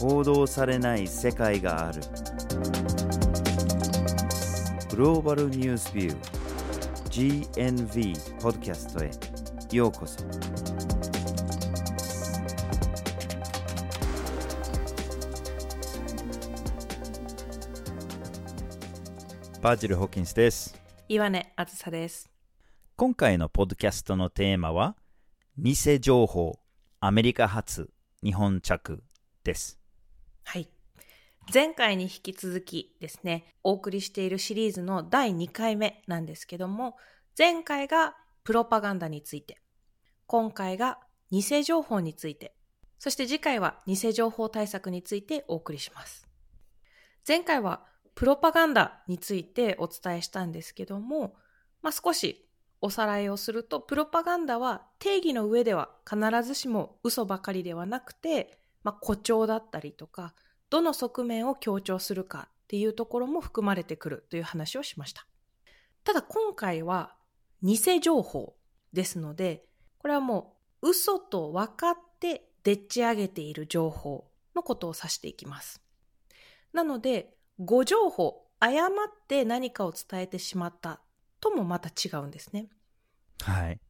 報道されない世界がある。グローバルニュースビュー GNV ポッドキャストへようこそ。バージル・ホーキンスです。岩根あずさです。今回のポッドキャストのテーマは偽情報アメリカ発日本着ですはい。前回に引き続きですね、お送りしているシリーズの第2回目なんですけども、前回がプロパガンダについて、今回が偽情報について、そして次回は偽情報対策についてお送りします。前回はプロパガンダについてお伝えしたんですけども、まあ、少しおさらいをすると、プロパガンダは定義の上では必ずしも嘘ばかりではなくて、まあ、誇張だったりとか、どの側面を強調するかっていうところも含まれてくるという話をしました。ただ今回は偽情報ですので、これはもう嘘と分かってでっち上げている情報のことを指していきます。なので、誤情報、誤って何かを伝えてしまったともまた違うんですね。はい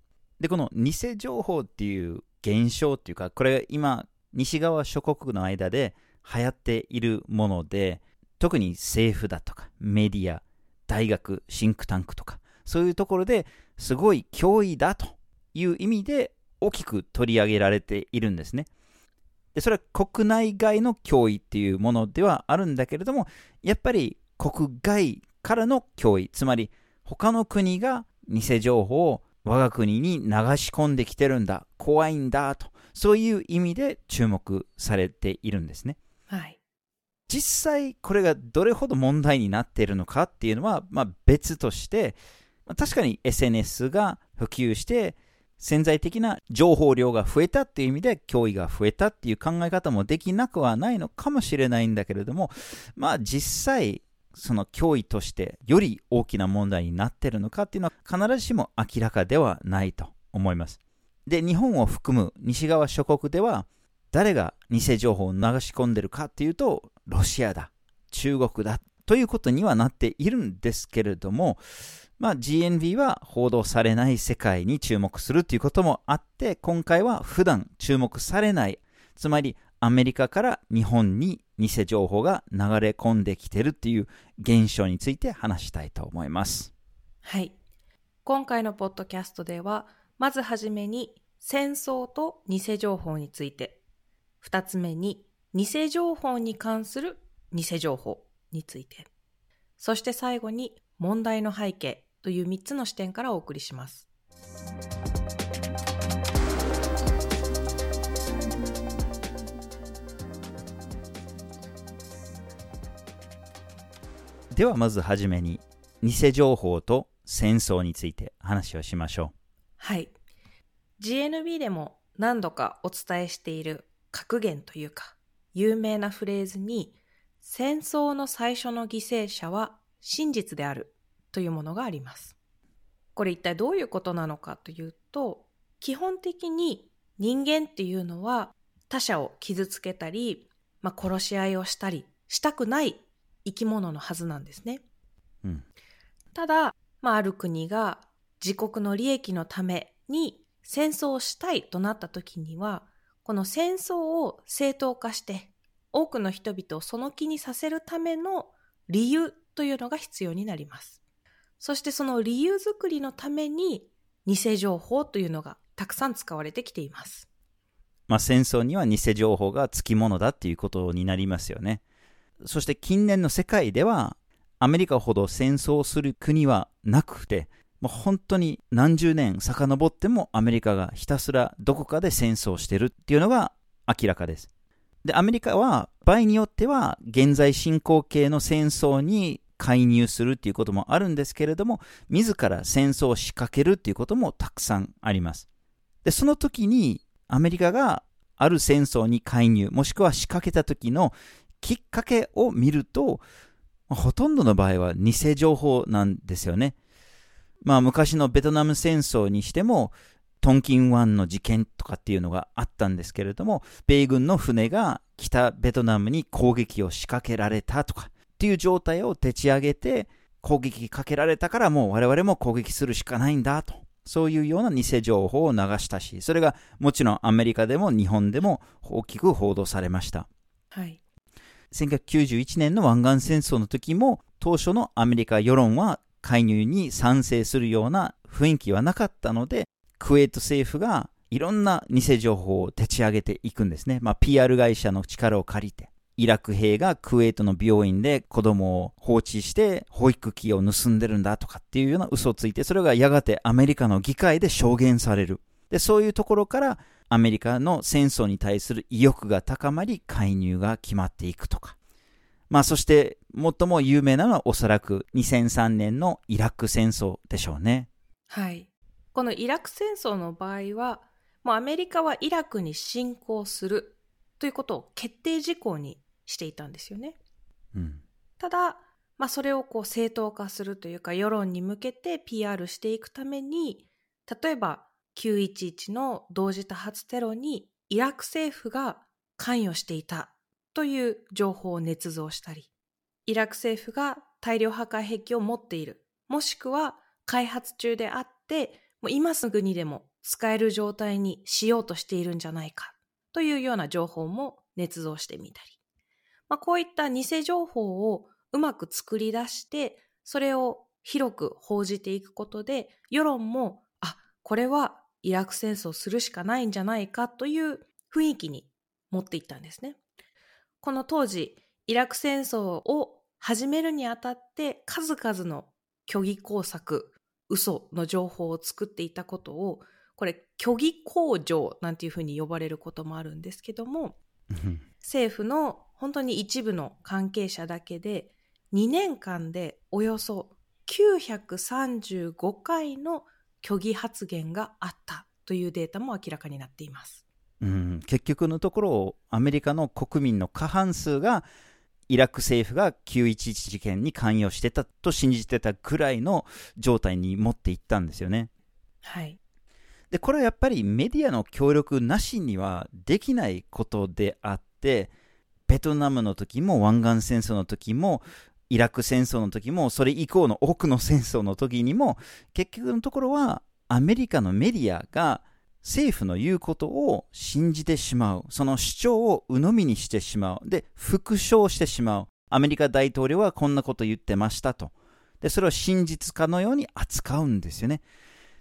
でこの偽情報っていう現象っていうかこれ今西側諸国の間で流行っているもので特に政府だとかメディア大学シンクタンクとかそういうところですごい脅威だという意味で大きく取り上げられているんですね。でそれは国内外の脅威っていうものではあるんだけれどもやっぱり国外からの脅威つまり他の国が偽情報を我が国に流し込んできてるんだ怖いんだとそういう意味で注目されているんですねはい。実際これがどれほど問題になっているのかっていうのは、まあ、別としてまあ確かに SNS が普及して潜在的な情報量が増えたっていう意味で脅威が増えたっていう考え方もできなくはないのかもしれないんだけれどもまあ実際その脅威としてより大きな問題になっているのかっていうのは必ずしも明らかではないと思いますで日本を含む西側諸国では誰が偽情報を流し込んでるかっていうとロシアだ中国だということにはなっているんですけれども、まあ、GNV は報道されない世界に注目するということもあって今回は普段注目されないつまりアメリカから日本に偽情報が流れ込んできてるっていう現象について話したいと思いますはい。今回のポッドキャストでは、まずはじめに戦争と偽情報について、二つ目に偽情報に関する偽情報について、そして最後に問題の背景という三つの視点からお送りします。ではまずはじめに偽情報と戦争について話をしましょはい。GNB でも何度かお伝えしている格言というか、有名なフレーズに、戦争の最初の犠牲者は真実であるというものがあります。これ一体どういうことなのかというと、基本的に人間っていうのは他者を傷つけたり、まあ、殺し合いをしたりしたくない生き物のはずなんですね。う、うん、ただ、まあ、ある国が自国の利益のために戦争をしたいとなった時には、この戦争を正当化して、多くの人々をその気にさせるための理由というのが必要になります。そしてその理由作りのために偽情報というのがたくさん使われてきています。まあ、戦争には偽情報がつきものだっていうことになりますよねそして近年の世界ではアメリカほど戦争する国はなくてもう本当に何十年遡ってもアメリカがひたすらどこかで戦争してるっていうのが明らかです。でアメリカは場合によっては現在進行形の戦争に介入するっていうこともあるんですけれども自ら戦争を仕掛けるっていうこともたくさんあります。でその時にアメリカがある戦争に介入もしくは仕掛けた時のきっかけを見るとほとんどの場合は偽情報なんですよね。まあ昔のベトナム戦争にしてもトンキン湾の事件とかっていうのがあったんですけれども、米軍の船が北ベトナムに攻撃を仕掛けられたとかっていう状態をでち上げて、攻撃かけられたからもう我々も攻撃するしかないんだと。そういうような偽情報を流したし、それがもちろんアメリカでも日本でも大きく報道されました。はい。1991年の湾岸戦争の時も、当初のアメリカ世論は介入に賛成するような雰囲気はなかったので、クウェート政府がいろんな偽情報をでち上げていくんですね。まあ、PR 会社の力を借りて。イラク兵がクウェートの病院で子供を放置して保育器を盗んでるんだとかっていうような嘘をついて、それがやがてアメリカの議会で証言される。で、そういうところからアメリカの戦争に対する意欲が高まり、介入が決まっていくとか。まあそして最も有名なのはおそらく2003年のイラク戦争でしょうね。はい。このイラク戦争の場合は、もうアメリカはイラクに侵攻するということを決定事項にしていたんですよね。うん、ただ、まあ、それをこう正当化するというか世論に向けて PR していくために例えば911の同時多発テロにイラク政府が関与していたという情報を捏造したりイラク政府が大量破壊兵器を持っているもしくは開発中であってもう今すぐにでも使える状態にしようとしているんじゃないかというような情報も捏造してみたり、まあ、こういった偽情報をうまく作り出してそれを広く報じていくことで世論もあこれはイラク戦争するしかないんじゃないかという雰囲気に持っていったんですね。この当時イラク戦争を始めるにあたって数々の虚偽工作嘘の情報を作っていたことをこれ虚偽工場なんていうふうに呼ばれることもあるんですけども政府の本当に一部の関係者だけで2年間でおよそ935回の虚偽発言があったというデータも明らかになっています。うん、結局のところアメリカの国民の過半数がイラク政府が911事件に関与してたと信じてたぐらいの状態に持っていったんですよね。はい。で、これはやっぱりメディアの協力なしにはできないことであって、ベトナムの時も湾岸戦争の時もイラク戦争の時もそれ以降の多くの戦争の時にも結局のところはアメリカのメディアが政府の言うことを信じてしまう。その主張を鵜呑みにしてしまう。で、復唱してしまう。アメリカ大統領はこんなこと言ってましたと。で、それを真実かのように扱うんですよね。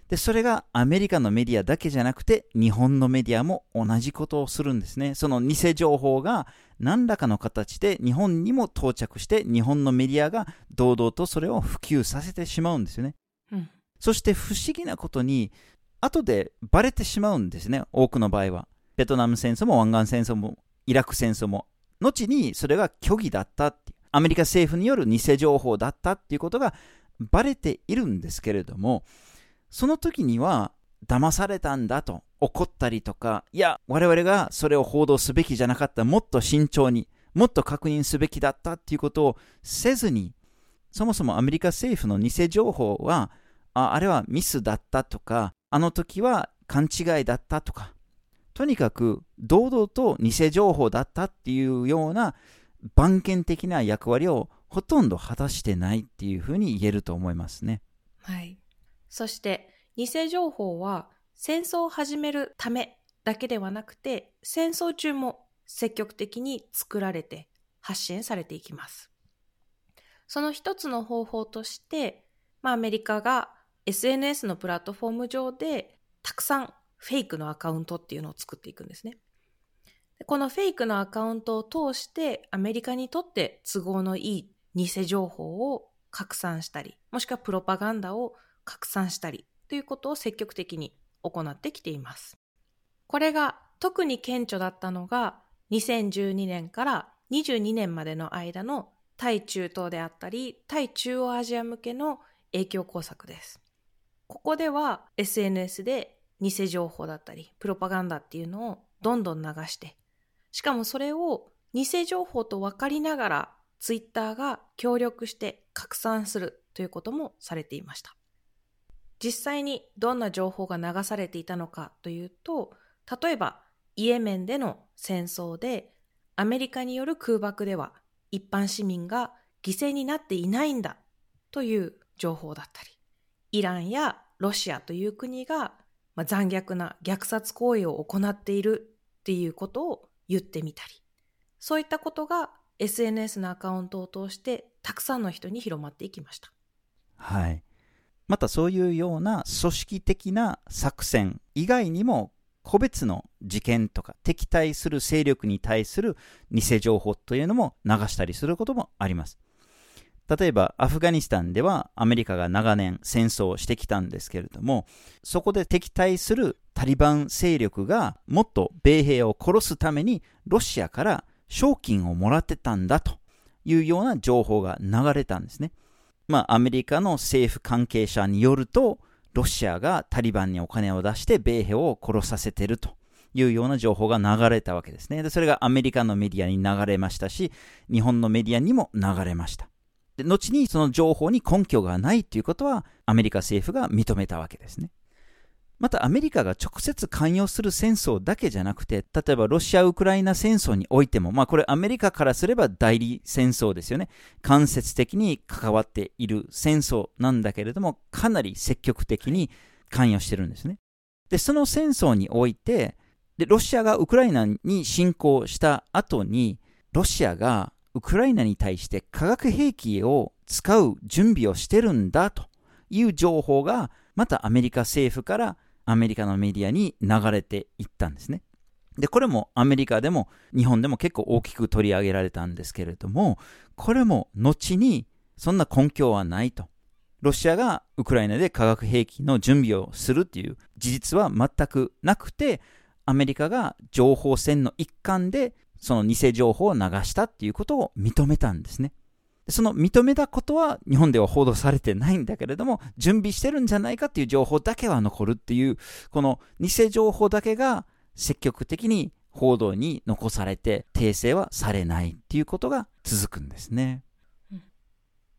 で、それがアメリカのメディアだけじゃなくて、日本のメディアも同じことをするんですね。その偽情報が何らかの形で日本にも到着して、日本のメディアが堂々とそれを普及させてしまうんですよね。うん、そして不思議なことに、後でバレてしまうんですね、多くの場合は。ベトナム戦争も湾岸戦争もイラク戦争も。後にそれが虚偽だったっていう。アメリカ政府による偽情報だったっていうことがバレているんですけれども、その時には騙されたんだと怒ったりとか、いや、我々がそれを報道すべきじゃなかった、もっと慎重に、もっと確認すべきだったっていうことをせずに、そもそもアメリカ政府の偽情報は、ああれはミスだったとか、あの時は勘違いだったとか、とにかく堂々と偽情報だったっていうような番犬的な役割をほとんど果たしてないっていうふうに言えると思いますね。はい。そして偽情報は戦争を始めるためだけではなくて戦争中も積極的に作られて発信されていきます。その一つの方法として、まあ、アメリカが SNS のプラットフォーム上でたくさんフェイクのアカウントっていうのを作っていくんですね。このフェイクのアカウントを通してアメリカにとって都合のいい偽情報を拡散したり、もしくはプロパガンダを拡散したりということを積極的に行ってきています。これが特に顕著だったのが2012年から22年までの間の対中東であったり対中央アジア向けの影響工作です。ここでは SNS で偽情報だったり、プロパガンダっていうのをどんどん流して、しかもそれを偽情報と分かりながら、ツイッターが協力して拡散するということもされていました。実際にどんな情報が流されていたのかというと、例えばイエメンでの戦争でアメリカによる空爆では一般市民が犠牲になっていないんだという情報だったり、イランやロシアという国が、まあ、残虐な虐殺行為を行っているっていうことを言ってみたり、そういったことが SNS のアカウントを通してたくさんの人に広まっていきました。はい。またそういうような組織的な作戦以外にも個別の事件とか敵対する勢力に対する偽情報というのも流したりすることもあります。例えばアフガニスタンではアメリカが長年戦争をしてきたんですけれどもそこで敵対するタリバン勢力がもっと米兵を殺すためにロシアから賞金をもらってたんだというような情報が流れたんですね。まあアメリカの政府関係者によるとロシアがタリバンにお金を出して米兵を殺させてるというような情報が流れたわけですね。でそれがアメリカのメディアに流れましたし日本のメディアにも流れました。で後にその情報に根拠がないということはアメリカ政府が認めたわけですね。またアメリカが直接関与する戦争だけじゃなくて、例えばロシア・ウクライナ戦争においても、まあこれアメリカからすれば代理戦争ですよね。間接的に関わっている戦争なんだけれども、かなり積極的に関与してるんですね。で、その戦争において、で、ロシアがウクライナに侵攻した後に、ロシアがウクライナに対して化学兵器を使う準備をしてるんだという情報がまたアメリカ政府からアメリカのメディアに流れていったんですね。で、これもアメリカでも日本でも結構大きく取り上げられたんですけれども、これも後にそんな根拠はないと。ロシアがウクライナで化学兵器の準備をするっていう事実は全くなくて、アメリカが情報戦の一環でその偽情報を流したっていうことを認めたんですね。その認めたことは日本では報道されてないんだけれども、準備してるんじゃないかっていう情報だけは残るっていう、この偽情報だけが積極的に報道に残されて訂正はされないっていうことが続くんですね。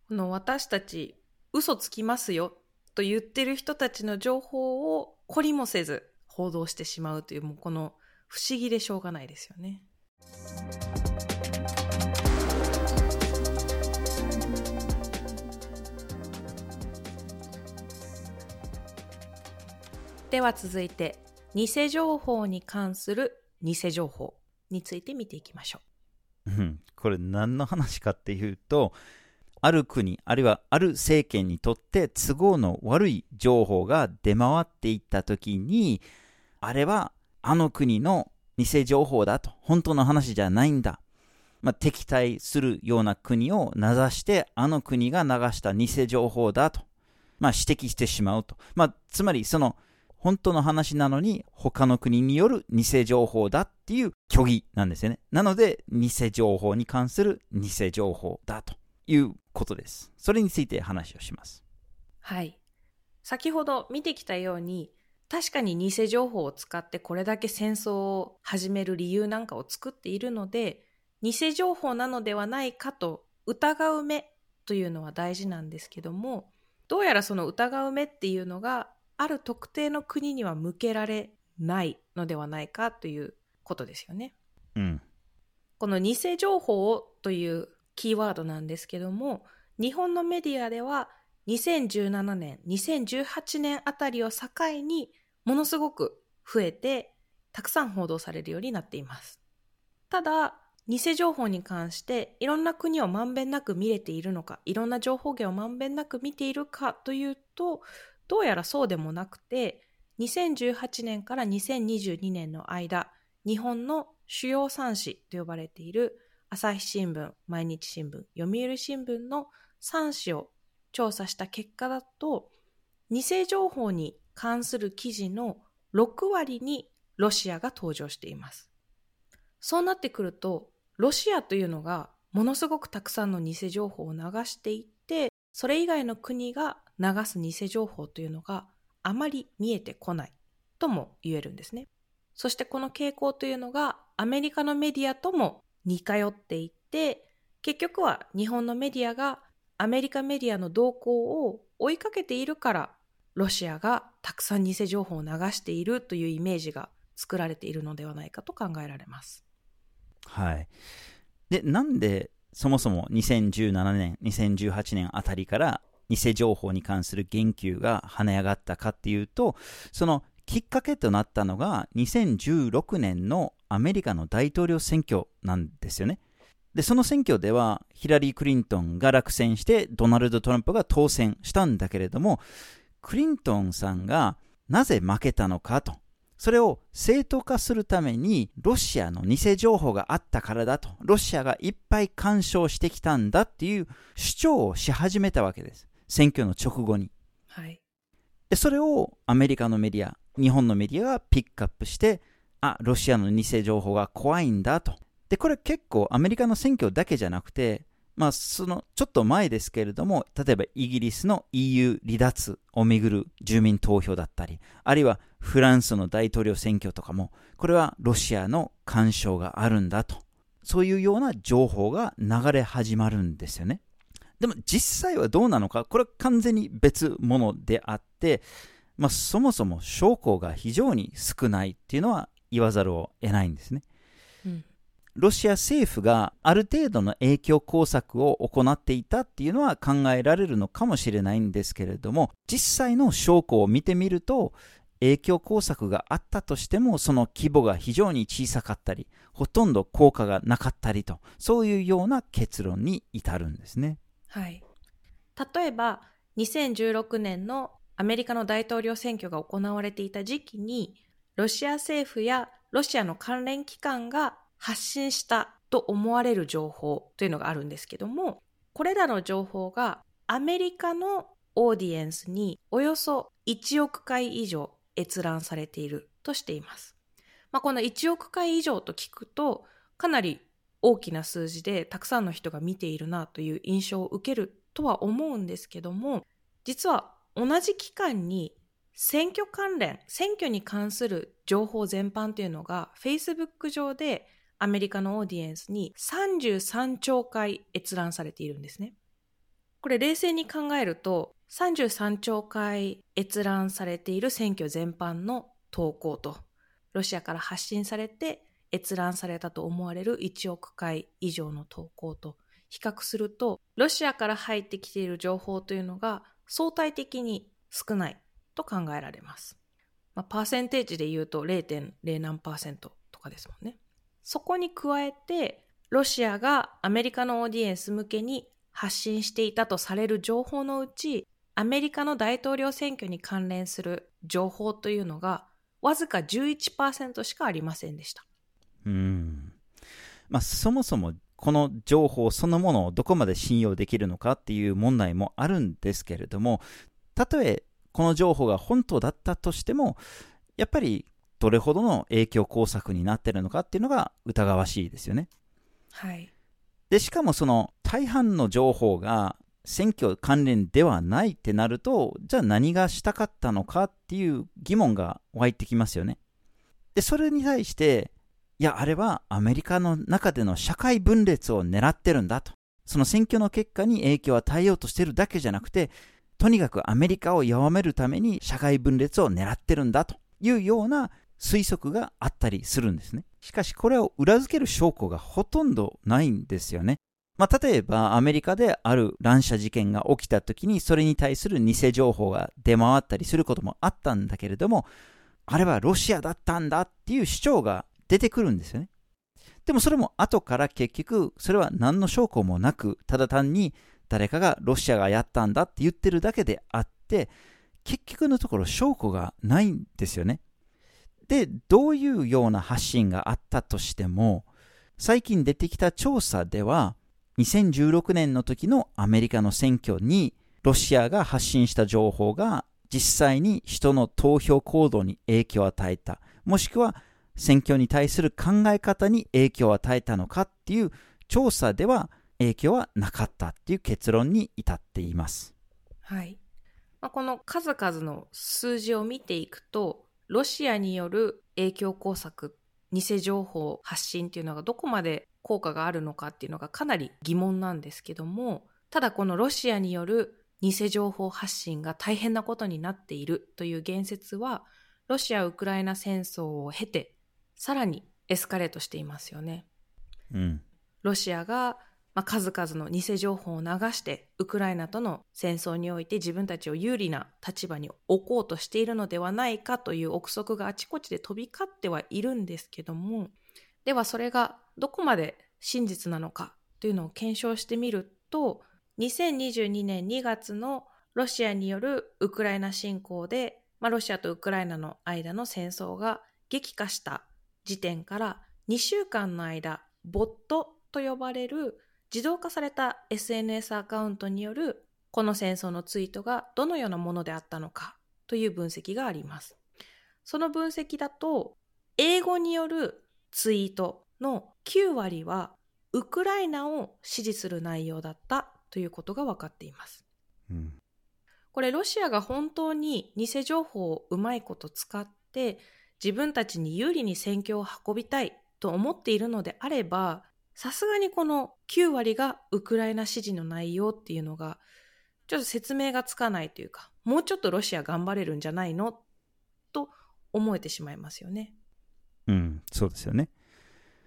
この私たち嘘つきますよと言ってる人たちの情報を懲りもせず報道してしまうというもうこの不思議でしょうがないですよね。では続いて偽情報に関する偽情報について見ていきましょう。これ何の話かっていうとある国あるいはある政権にとって都合の悪い情報が出回っていった時にあれはあの国の偽情報だと本当の話じゃないんだまあ、敵対するような国を名指してあの国が流した偽情報だと、まあ、指摘してしまうと、まあ、つまりその本当の話なのに他の国による偽情報だっていう虚偽なんですよね。なので偽情報に関する偽情報だということです。それについて話をします。はい。先ほど見てきたように確かに偽情報を使ってこれだけ戦争を始める理由なんかを作っているので偽情報なのではないかと疑う目というのは大事なんですけどもどうやらその疑う目っていうのがある特定の国には向けられないのではないかということですよね。うん、この偽情報というキーワードなんですけども日本のメディアでは2017年2018年あたりを境にものすごく増えてたくさん報道されるようになっています。ただ偽情報に関していろんな国をまんべんなく見れているのかいろんな情報源をまんべんなく見ているかというとどうやらそうでもなくて、2018年から2022年の間、日本の主要3紙と呼ばれている朝日新聞、毎日新聞、読売新聞の3紙を調査した結果だと、偽情報に関する記事の6割にロシアが登場しています。そうなってくると、ロシアというのがものすごくたくさんの偽情報を流していって、それ以外の国が流す偽情報というのがあまり見えてこないとも言えるんですね。そしてこの傾向というのがアメリカのメディアとも似通っていて結局は日本のメディアがアメリカメディアの動向を追いかけているからロシアがたくさん偽情報を流しているというイメージが作られているのではないかと考えられます。はい。で、なんでそもそも2017年、2018年あたりから偽情報に関する言及が跳ね上がったかっていうと、そのきっかけとなったのが2016年のアメリカの大統領選挙なんですよね。で、その選挙ではヒラリー・クリントンが落選してドナルド・トランプが当選したんだけれども、クリントンさんがなぜ負けたのかと。それを正当化するためにロシアの偽情報があったからだと。ロシアがいっぱい干渉してきたんだっていう主張をし始めたわけです。選挙の直後に。はい。で、それをアメリカのメディア、日本のメディアがピックアップして、あ、ロシアの偽情報が怖いんだと。で、これ結構アメリカの選挙だけじゃなくて、まあ、そのちょっと前ですけれども、例えばイギリスの EU 離脱をめぐる住民投票だったり、あるいはフランスの大統領選挙とかも、これはロシアの干渉があるんだと。そういうような情報が流れ始まるんですよね。でも実際はどうなのか、これは完全に別物であって、まあ、そもそも証拠が非常に少ないっていうのは言わざるを得ないんですね。ロシア政府がある程度の影響工作を行っていたっていうのは考えられるのかもしれないんですけれども、実際の証拠を見てみると、影響工作があったとしても、その規模が非常に小さかったり、ほとんど効果がなかったりと、そういうような結論に至るんですね。はい。例えば、2016年のアメリカの大統領選挙が行われていた時期に、ロシア政府やロシアの関連機関が発信したと思われる情報というのがあるんですけども、これらの情報がアメリカのオーディエンスにおよそ1億回以上閲覧されているとしています。まあ、この1億回以上と聞くと、かなり大きな数字でたくさんの人が見ているなという印象を受けるとは思うんですけども実は同じ期間に選挙関連選挙に関する情報全般というのが Facebook 上でアメリカのオーディエンスに33兆回閲覧されているんですね。これ冷静に考えると33兆回閲覧されている選挙全般の投稿とロシアから発信されて閲覧されたと思われる1億回以上の投稿と比較するとロシアから入ってきている情報というのが相対的に少ないと考えられます。まあ、パーセンテージで言うと0.0何パーセントとかですもんね。そこに加えてロシアがアメリカのオーディエンス向けに発信していたとされる情報のうちアメリカの大統領選挙に関連する情報というのがわずか11%しかありませんでした。うんまあ、そもそもこの情報そのものをどこまで信用できるのかっていう問題もあるんですけれどもたとえこの情報が本当だったとしてもやっぱりどれほどの影響工作になってるのかっていうのが疑わしいですよね。はい。でしかもその大半の情報が選挙関連ではないってなるとじゃあ何がしたかったのかっていう疑問が湧いてきますよね。でそれに対していやあれはアメリカの中での社会分裂を狙ってるんだとその選挙の結果に影響を与えようとしてるだけじゃなくてとにかくアメリカを弱めるために社会分裂を狙ってるんだというような推測があったりするんですね。しかしこれを裏付ける証拠がほとんどないんですよね。まあ、例えばアメリカである乱射事件が起きた時にそれに対する偽情報が出回ったりすることもあったんだけれどもあれはロシアだったんだっていう主張が出てくるんですよね。でもそれも後から結局それは何の証拠もなくただ単に誰かがロシアがやったんだって言ってるだけであって結局のところ証拠がないんですよね。でどういうような発信があったとしても最近出てきた調査では2016年の時のアメリカの選挙にロシアが発信した情報が実際に人の投票行動に影響を与えたもしくは選挙に対する考え方に影響を与えたのかっていう調査では影響はなかったっていう結論に至っています。はい。まあ、この数々の数字を見ていくと、ロシアによる影響工作、偽情報発信っていうのがどこまで効果があるのかっていうのがかなり疑問なんですけども、ただこのロシアによる偽情報発信が大変なことになっているという言説は、ロシア・ウクライナ戦争を経て、さらにエスカレートしていますよね。うん。ロシアが、まあ、数々の偽情報を流してウクライナとの戦争において自分たちを有利な立場に置こうとしているのではないかという憶測があちこちで飛び交ってはいるんですけどもではそれがどこまで真実なのかというのを検証してみると2022年2月のロシアによるウクライナ侵攻で、まあ、ロシアとウクライナの間の戦争が激化した時点から2週間の間ボットと呼ばれる自動化された SNS アカウントによるこの戦争のツイートがどのようなものであったのかという分析があります。その分析だと、英語によるツイートの9割はウクライナを支持する内容だったということが分かっています。うん、これロシアが本当に偽情報をうまいこと使って自分たちに有利に戦況を運びたいと思っているのであればさすがにこの9割がウクライナ支持の内容っていうのが、ちょっと説明がつかないというか、もうちょっとロシア頑張れるんじゃないの？と思えてしまいますよね。うん、そうですよね。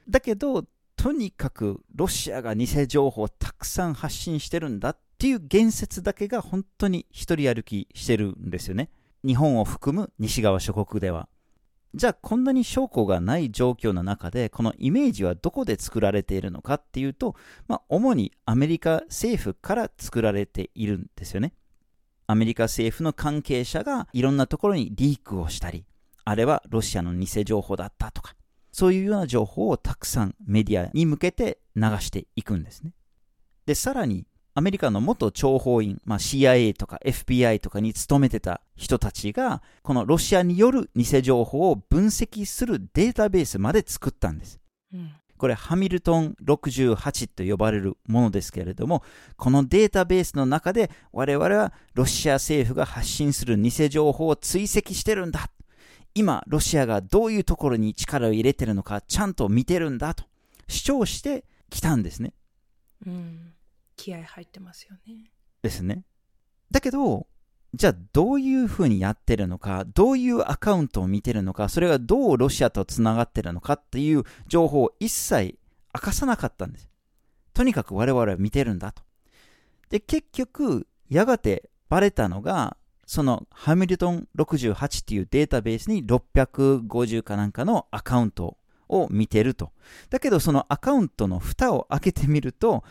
だけど、とにかくロシアが偽情報をたくさん発信してるんだっていう言説だけが本当に一人歩きしてるんですよね。日本を含む西側諸国では。じゃあこんなに証拠がない状況の中で、このイメージはどこで作られているのかっていうと、まあ、主にアメリカ政府から作られているんですよね。アメリカ政府の関係者がいろんなところにリークをしたり、あれはロシアの偽情報だったとか、そういうような情報をたくさんメディアに向けて流していくんですね。で、さらにアメリカの元諜報員、まあ、CIA とか FBI とかに勤めてた人たちが、このロシアによる偽情報を分析するデータベースまで作ったんです。うん、これ、ハミルトン68と呼ばれるものですけれども、このデータベースの中で、我々はロシア政府が発信する偽情報を追跡してるんだ。今、ロシアがどういうところに力を入れてるのか、ちゃんと見てるんだと主張してきたんですね。うん気合入ってますよね。ですね。だけど、じゃあどういうふうにやってるのか、どういうアカウントを見てるのか、それがどうロシアとつながってるのかっていう情報を一切明かさなかったんです。とにかく我々は見てるんだと。で、結局、やがてバレたのが、そのハミルトン68っていうデータベースに650かなんかのアカウントを見てると。だけどそのアカウントの蓋を開けてみると、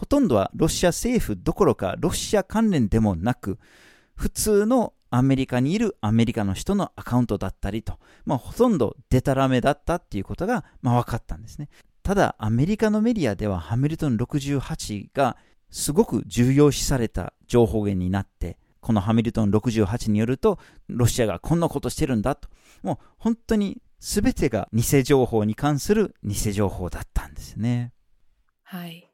ほとんどはロシア政府どころかロシア関連でもなく、普通のアメリカにいるアメリカの人のアカウントだったりと、まあ、ほとんどデタラメだったっていうことが、まあ、分かったんですね。ただ、アメリカのメディアではハミルトン68がすごく重要視された情報源になって、このハミルトン68によると、ロシアがこんなことしてるんだと、もう本当に全てが偽情報に関する偽情報だったんですね。はい。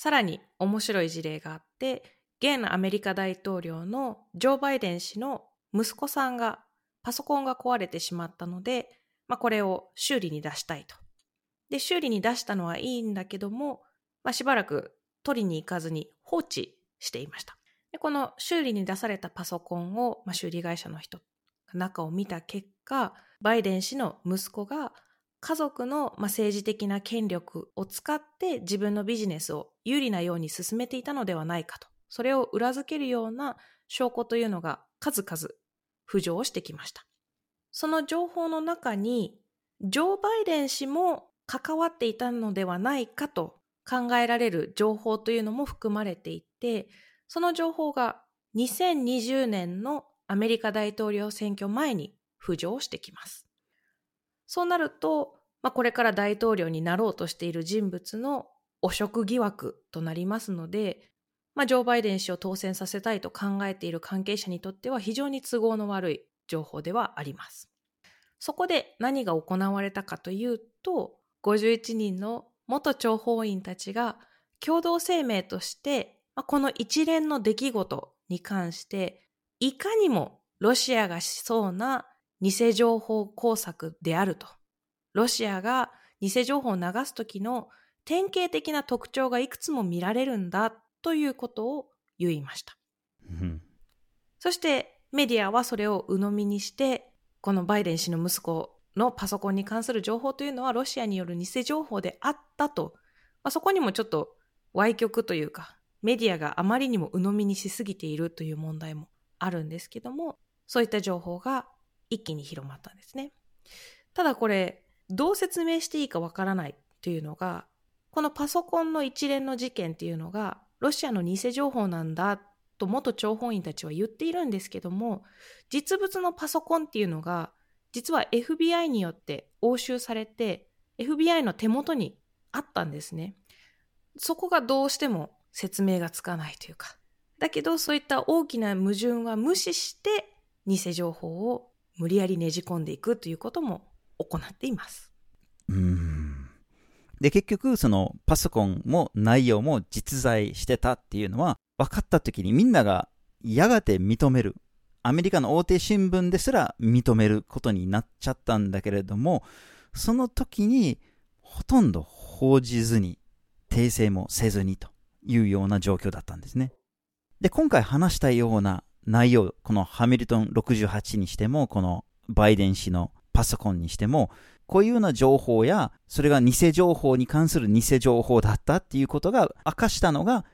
さらに面白い事例があって、現アメリカ大統領のジョー・バイデン氏の息子さんがパソコンが壊れてしまったので、まあ、これを修理に出したいと。で、修理に出したのはいいんだけども、まあ、しばらく取りに行かずに放置していました。でこの修理に出されたパソコンを、まあ、修理会社の人、中を見た結果、バイデン氏の息子が家族の、まあ、政治的な権力を使って自分のビジネスを有利なように進めていたのではないかと。それを裏付けるような証拠というのが数々浮上してきました。その情報の中に、ジョー・バイデン氏も関わっていたのではないかと考えられる情報というのも含まれていて、その情報が2020年のアメリカ大統領選挙前に浮上してきます。そうなると、まあ、これから大統領になろうとしている人物の汚職疑惑となりますので、まあ、ジョー・バイデン氏を当選させたいと考えている関係者にとっては非常に都合の悪い情報ではあります。そこで何が行われたかというと、51人の元諜報員たちが共同声明として、まあ、この一連の出来事に関して、いかにもロシアがしそうな偽情報工作であると。ロシアが偽情報を流す時の典型的な特徴がいくつも見られるんだということを言いました。うんそしてメディアはそれを鵜呑みにして、このバイデン氏の息子のパソコンに関する情報というのはロシアによる偽情報であったと、まあ、そこにもちょっと歪曲というか、メディアがあまりにも鵜呑みにしすぎているという問題もあるんですけども、そういった情報が一気に広まったんですね。ただこれ、どう説明していいかわからないというのが、このパソコンの一連の事件っていうのが、ロシアの偽情報なんだと元諜報員たちは言っているんですけども、実物のパソコンっていうのが、実は FBI によって押収されて、FBI の手元にあったんですね。そこがどうしても説明がつかないというか。だけど、そういった大きな矛盾は無視して、偽情報を無理やりねじ込んでいくということも行っています。うんで、結局、そのパソコンも内容も実在してたっていうのは、分かった時にみんながやがて認める。アメリカの大手新聞ですら認めることになっちゃったんだけれども、その時にほとんど報じずに、訂正もせずにというような状況だったんですね。で、今回話したような内容、このハミルトン68にしても、このバイデン氏のパソコンにしても、こういうような情報や、それが偽情報に関する偽情報だったっていうことが明かしたのが、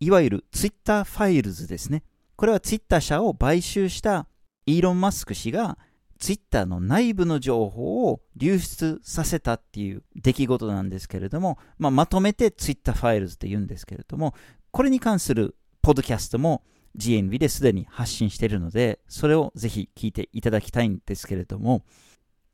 いわゆるツイッターファイルズですね。これはツイッター社を買収したイーロン・マスク氏がツイッターの内部の情報を流出させたっていう出来事なんですけれども、まあ、まとめてツイッターファイルズって言うんですけれども、これに関するポッドキャストも GNV ですでに発信しているので、それをぜひ聞いていただきたいんですけれども、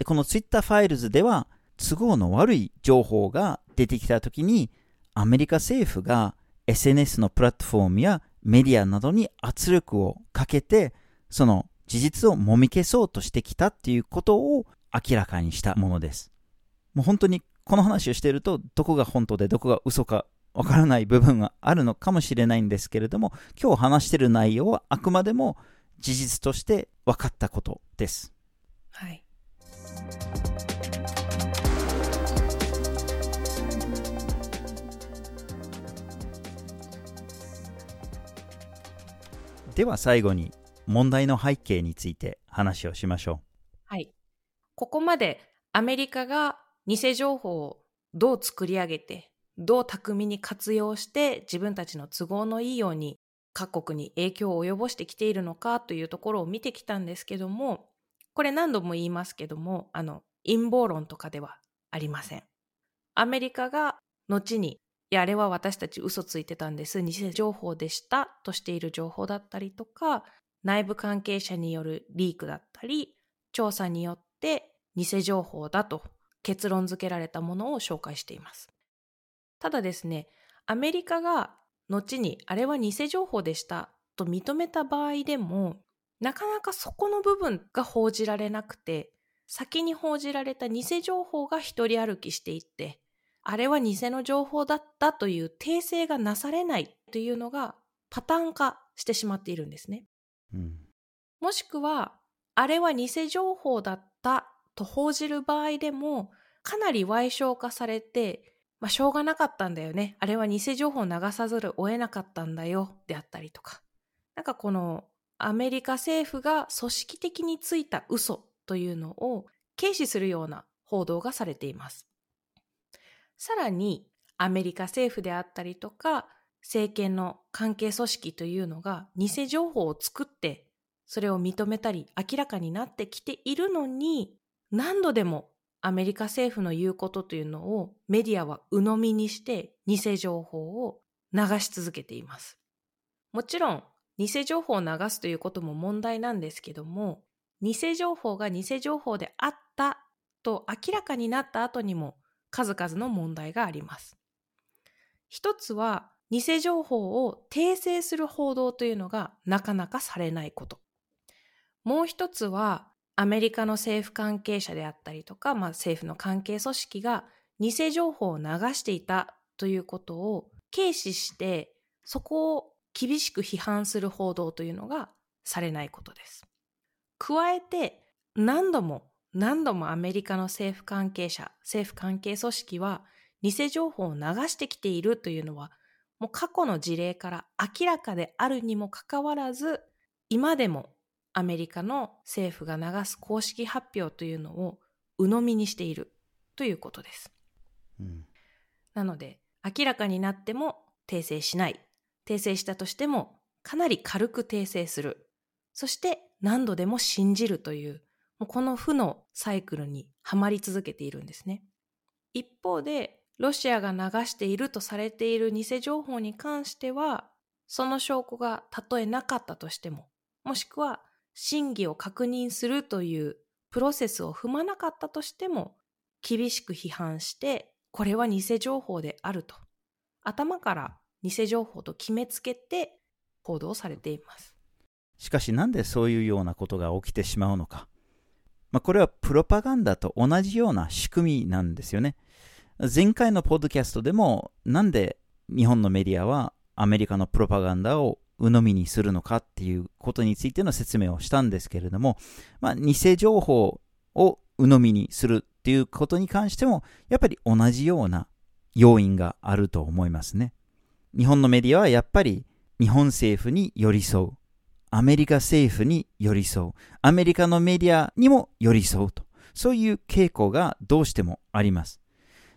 この Twitter ファイルズでは、都合の悪い情報が出てきたときに、アメリカ政府が SNS のプラットフォームやメディアなどに圧力をかけて、その事実をもみ消そうとしてきたっていうことを明らかにしたものです。もう本当にこの話をしていると、どこが本当でどこが嘘かわからない部分があるのかもしれないんですけれども、今日話している内容はあくまでも事実として分かったことです。はい。では最後に問題の背景について話をしましょはい。ここまでアメリカが偽情報をどう作り上げて、どう巧みに活用して自分たちの都合のいいように各国に影響を及ぼしてきているのかというところを見てきたんですけども、これ何度も言いますけども、あの、陰謀論とかではありません。アメリカが後に、いや、あれは私たち嘘ついてたんです、偽情報でしたとしている情報だったりとか、内部関係者によるリークだったり、調査によって偽情報だと結論付けられたものを紹介しています。ただですね、アメリカが後にあれは偽情報でしたと認めた場合でも、なかなかそこの部分が報じられなくて、先に報じられた偽情報が一人歩きしていって、あれは偽の情報だったという訂正がなされないというのがパターン化してしまっているんですね。う。うん。もしくは、あれは偽情報だったと報じる場合でも、かなり歪小化されて、まあ、しょうがなかったんだよね。あれは偽情報を流さざるを得なかったんだよ、であったりとか。なんかこの、アメリカ政府が組織的についた嘘というのを軽視するような報道がされています。さらに、アメリカ政府であったりとか、政権の関係組織というのが偽情報を作ってそれを認めたり明らかになってきているのに何度でもアメリカ政府の言うことというのをメディアは鵜呑みにして偽情報を流し続けています。もちろん偽情報を流すということも問題なんですけども偽情報が偽情報であったと明らかになった後にも数々の問題があります。一つは偽情報を訂正する報道というのがなかなかされないこと。もう一つはアメリカの政府関係者であったりとか、まあ、政府の関係組織が偽情報を流していたということを軽視してそこを厳しく批判する報道というのがされないことです。加えて何度も何度もアメリカの政府関係者、政府関係組織は偽情報を流してきているというのはもう過去の事例から明らかであるにもかかわらず、今でもアメリカの政府が流す公式発表というのを鵜呑みにしているということです。うん、なので、明らかになっても訂正しない。訂正したとしてもかなり軽く訂正する。そして何度でも信じるという、もうこの負のサイクルにはまり続けているんですね。一方で、ロシアが流しているとされている偽情報に関しては、その証拠がたとえなかったとしても、もしくは真偽を確認するというプロセスを踏まなかったとしても、厳しく批判して、これは偽情報であると、頭から偽情報と決めつけて報道されています。しかしなんでそういうようなことが起きてしまうのか。まあ、これはプロパガンダと同じような仕組みなんですよね。前回のポッドキャストでもなんで日本のメディアはアメリカのプロパガンダを鵜呑みにするのかっていうことについての説明をしたんですけれども、まあ、偽情報を鵜呑みにするっていうことに関してもやっぱり同じような要因があると思いますね。日本のメディアはやっぱり日本政府に寄り添う。アメリカ政府に寄り添う。アメリカのメディアにも寄り添うと。そういう傾向がどうしてもあります。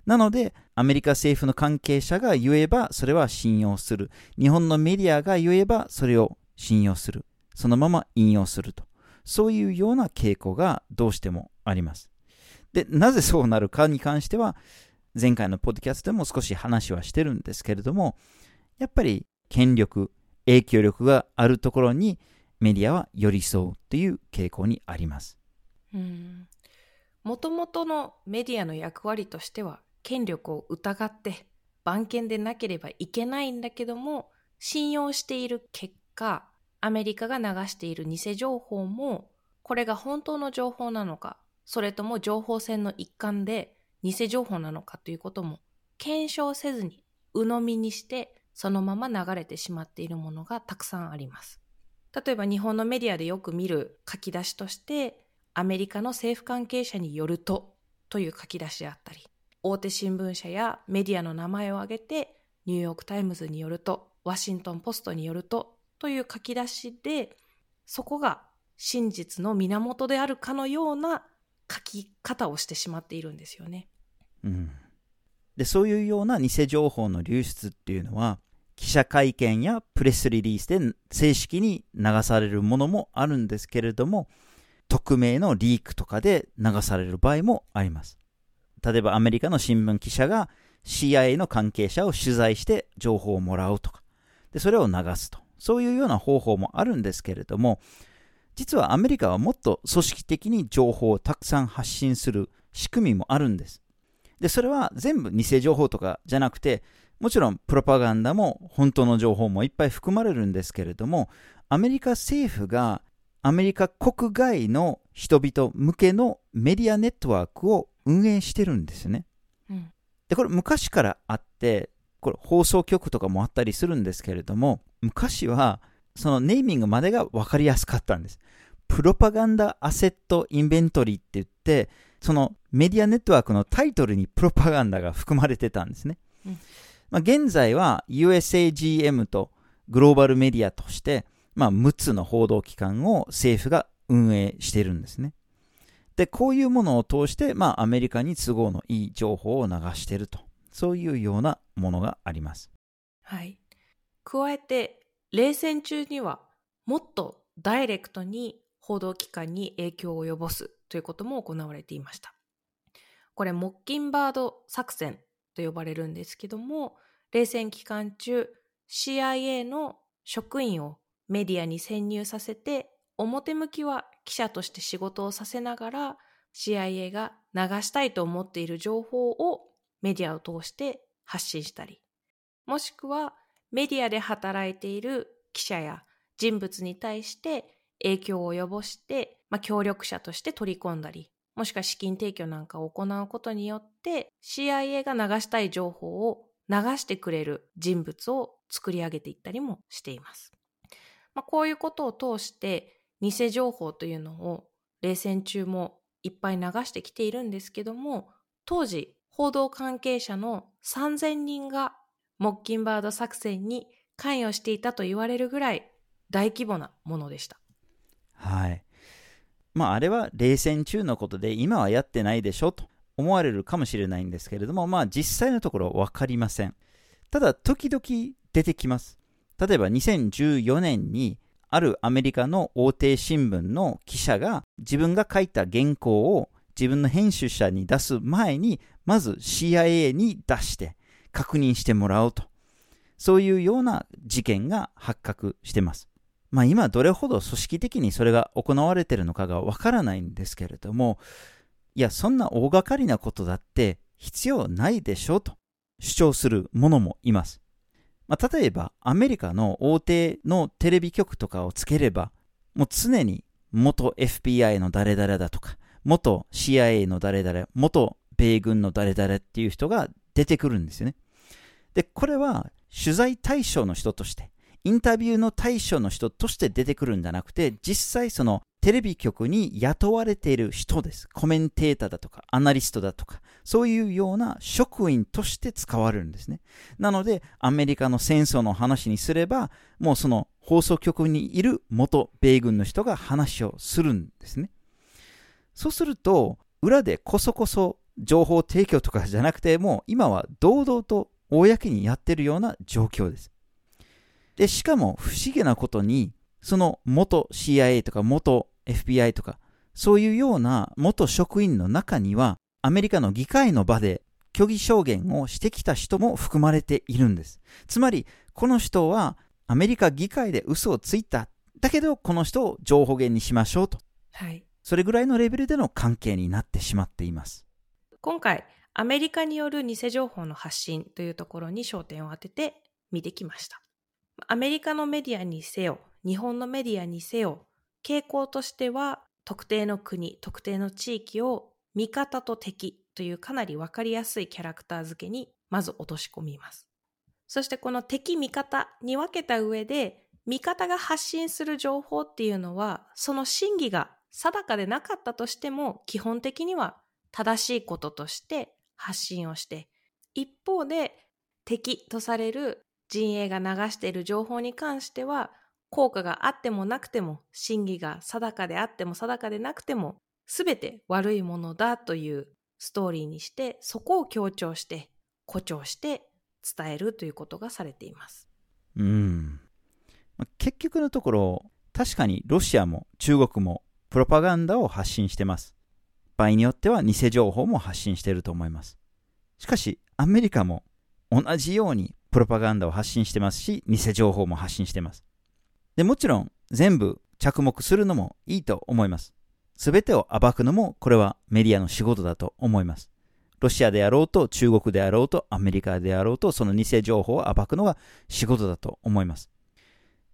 なので、アメリカ政府の関係者が言えばそれは信用する。日本のメディアが言えばそれを信用する。そのまま引用すると。そういうような傾向がどうしてもあります。で、なぜそうなるかに関しては、前回のポッドキャストでも少し話はしてるんですけれども、やっぱり権力、影響力があるところにメディアは寄り添うという傾向にあります。うんもともとのメディアの役割としては権力を疑って番犬でなければいけないんだけども信用している結果アメリカが流している偽情報もこれが本当の情報なのかそれとも情報戦の一環で偽情報なのかということも検証せずに鵜呑みにしてそのまま流れてしまっているものがたくさんあります。例えば日本のメディアでよく見る書き出しとして、アメリカの政府関係者によるとという書き出しであったり、大手新聞社やメディアの名前を挙げて、ニューヨークタイムズによると、ワシントンポストによるとという書き出しで、そこが真実の源であるかのような書き方をしてしまっているんですよね。うん。で、そういうような偽情報の流出っていうのは、記者会見やプレスリリースで正式に流されるものもあるんですけれども、匿名のリークとかで流される場合もあります。例えばアメリカの新聞記者が CIA の関係者を取材して情報をもらうとか、でそれを流すと。そういうような方法もあるんですけれども、実はアメリカはもっと組織的に情報をたくさん発信する仕組みもあるんです。で、それは全部偽情報とかじゃなくて、もちろんプロパガンダも本当の情報もいっぱい含まれるんですけれども、アメリカ政府がアメリカ国外の人々向けのメディアネットワークを運営してるんですね。うん、で、これ昔からあって、これ放送局とかもあったりするんですけれども、昔はそのネーミングまでが分かりやすかったんです。プロパガンダアセットインベントリーって言って、そのメディアネットワークのタイトルにプロパガンダが含まれてたんですね。うんまあ、現在は USAGM とグローバルメディアとして、まあ、6つの報道機関を政府が運営しているんですね。で、こういうものを通して、まあ、アメリカに都合のいい情報を流していると。そういうようなものがあります。はい。加えて、冷戦中には、もっとダイレクトに報道機関に影響を及ぼすということも行われていました。これ、モッキンバード作戦と呼ばれるんですけども、冷戦期間中、CIA の職員をメディアに潜入させて、表向きは記者として仕事をさせながら、CIA が流したいと思っている情報をメディアを通して発信したり、もしくはメディアで働いている記者や人物に対して影響を及ぼして、まあ、協力者として取り込んだり、もしくは資金提供なんかを行うことによって CIA が流したい情報を流してくれる人物を作り上げていったりもしています。まあ、こういうことを通して偽情報というのを冷戦中もいっぱい流してきているんですけども当時報道関係者の3000人がモッキンバード作戦に関与していたと言われるぐらい大規模なものでした。はい。まあ、あれは冷戦中のことで、今はやってないでしょと思われるかもしれないんですけれども、まあ、実際のところ分かりません。ただ、時々出てきます。例えば、2014年に、あるアメリカの大手新聞の記者が自分が書いた原稿を自分の編集者に出す前に、まず CIA に出して確認してもらおうと。そういうような事件が発覚してます。まあ今どれほど組織的にそれが行われてるのかがわからないんですけれども、いや、そんな大掛かりなことだって必要ないでしょうと主張する者もいます。まあ、例えばアメリカの大手のテレビ局とかをつければ、もう常に元 FBI の誰々だとか、元 CIA の誰々、元米軍の誰々っていう人が出てくるんですよね。で、これは取材対象の人として、インタビューの対象の人として出てくるんじゃなくて、実際そのテレビ局に雇われている人です。コメンテーターだとか、アナリストだとか、そういうような職員として使われるんですね。なので、アメリカの戦争の話にすれば、もうその放送局にいる元米軍の人が話をするんですね。そうすると、裏でこそこそ情報提供とかじゃなくて、もう今は堂々と公にやってるような状況です。で、しかも不思議なことに、その元 CIA とか元 FBI とか、そういうような元職員の中には、アメリカの議会の場で虚偽証言をしてきた人も含まれているんです。つまり、この人はアメリカ議会で嘘をついた。だけど、この人を情報源にしましょうと。はい。それぐらいのレベルでの関係になってしまっています。今回、アメリカによる偽情報の発信というところに焦点を当てて見てきました。アメリカのメディアにせよ、日本のメディアにせよ、傾向としては特定の国、特定の地域を味方と敵というかなりわかりやすいキャラクター付けにまず落とし込みます。そしてこの敵味方に分けた上で、味方が発信する情報っていうのは、その真偽が定かでなかったとしても、基本的には正しいこととして発信をして、一方で敵とされる陣営が流している情報に関しては、効果があってもなくても、真偽が定かであっても定かでなくても、すべて悪いものだというストーリーにして、そこを強調して、誇張して伝えるということがされています。うんま。結局のところ、確かにロシアも中国もプロパガンダを発信してます。場合によっては偽情報も発信していると思います。しかし、アメリカも同じようにプロパガンダを発信してますし、偽情報も発信してます。で、もちろん全部着目するのもいいと思います。すべてを暴くのもこれはメディアの仕事だと思います。ロシアであろうと中国であろうとアメリカであろうとその偽情報を暴くのが仕事だと思います。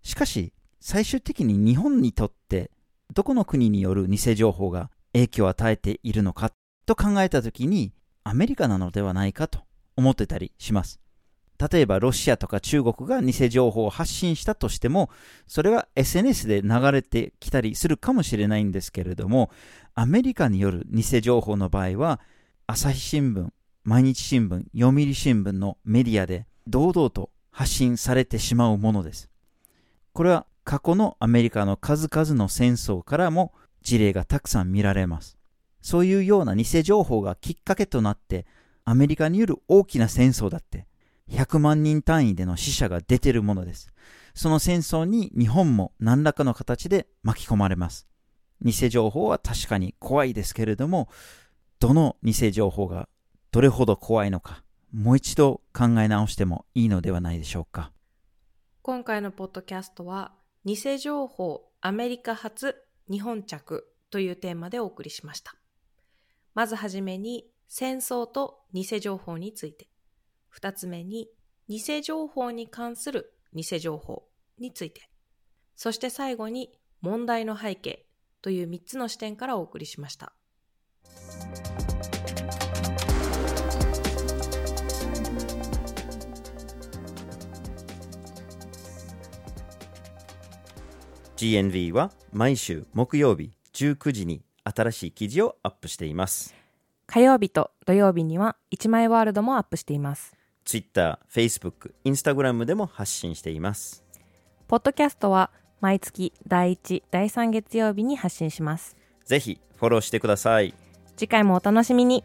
しかし最終的に日本にとってどこの国による偽情報が影響を与えているのかと考えたときにアメリカなのではないかと思ってたりします。例えばロシアとか中国が偽情報を発信したとしても、それは SNS で流れてきたりするかもしれないんですけれども、アメリカによる偽情報の場合は、朝日新聞、毎日新聞、読売新聞のメディアで堂々と発信されてしまうものです。これは過去のアメリカの数々の戦争からも事例がたくさん見られます。そういうような偽情報がきっかけとなって、アメリカによる大きな戦争だって100万人単位での死者が出てるものです。その戦争に日本も何らかの形で巻き込まれます。偽情報は確かに怖いですけれども、どの偽情報がどれほど怖いのか、もう一度考え直してもいいのではないでしょうか。今回のポッドキャストは、偽情報アメリカ発日本着というテーマでお送りしました。まずはじめに戦争と偽情報について。二つ目に、偽情報に関する偽情報について。そして最後に、問題の背景という三つの視点からお送りしました。GNV は毎週木曜日19時に新しい記事をアップしています。火曜日と土曜日には1枚ワールドもアップしています。Twitter、Facebook、Instagram でも発信しています。ポッドキャストは毎月第1、第3月曜日に発信します。ぜひフォローしてください。次回もお楽しみに。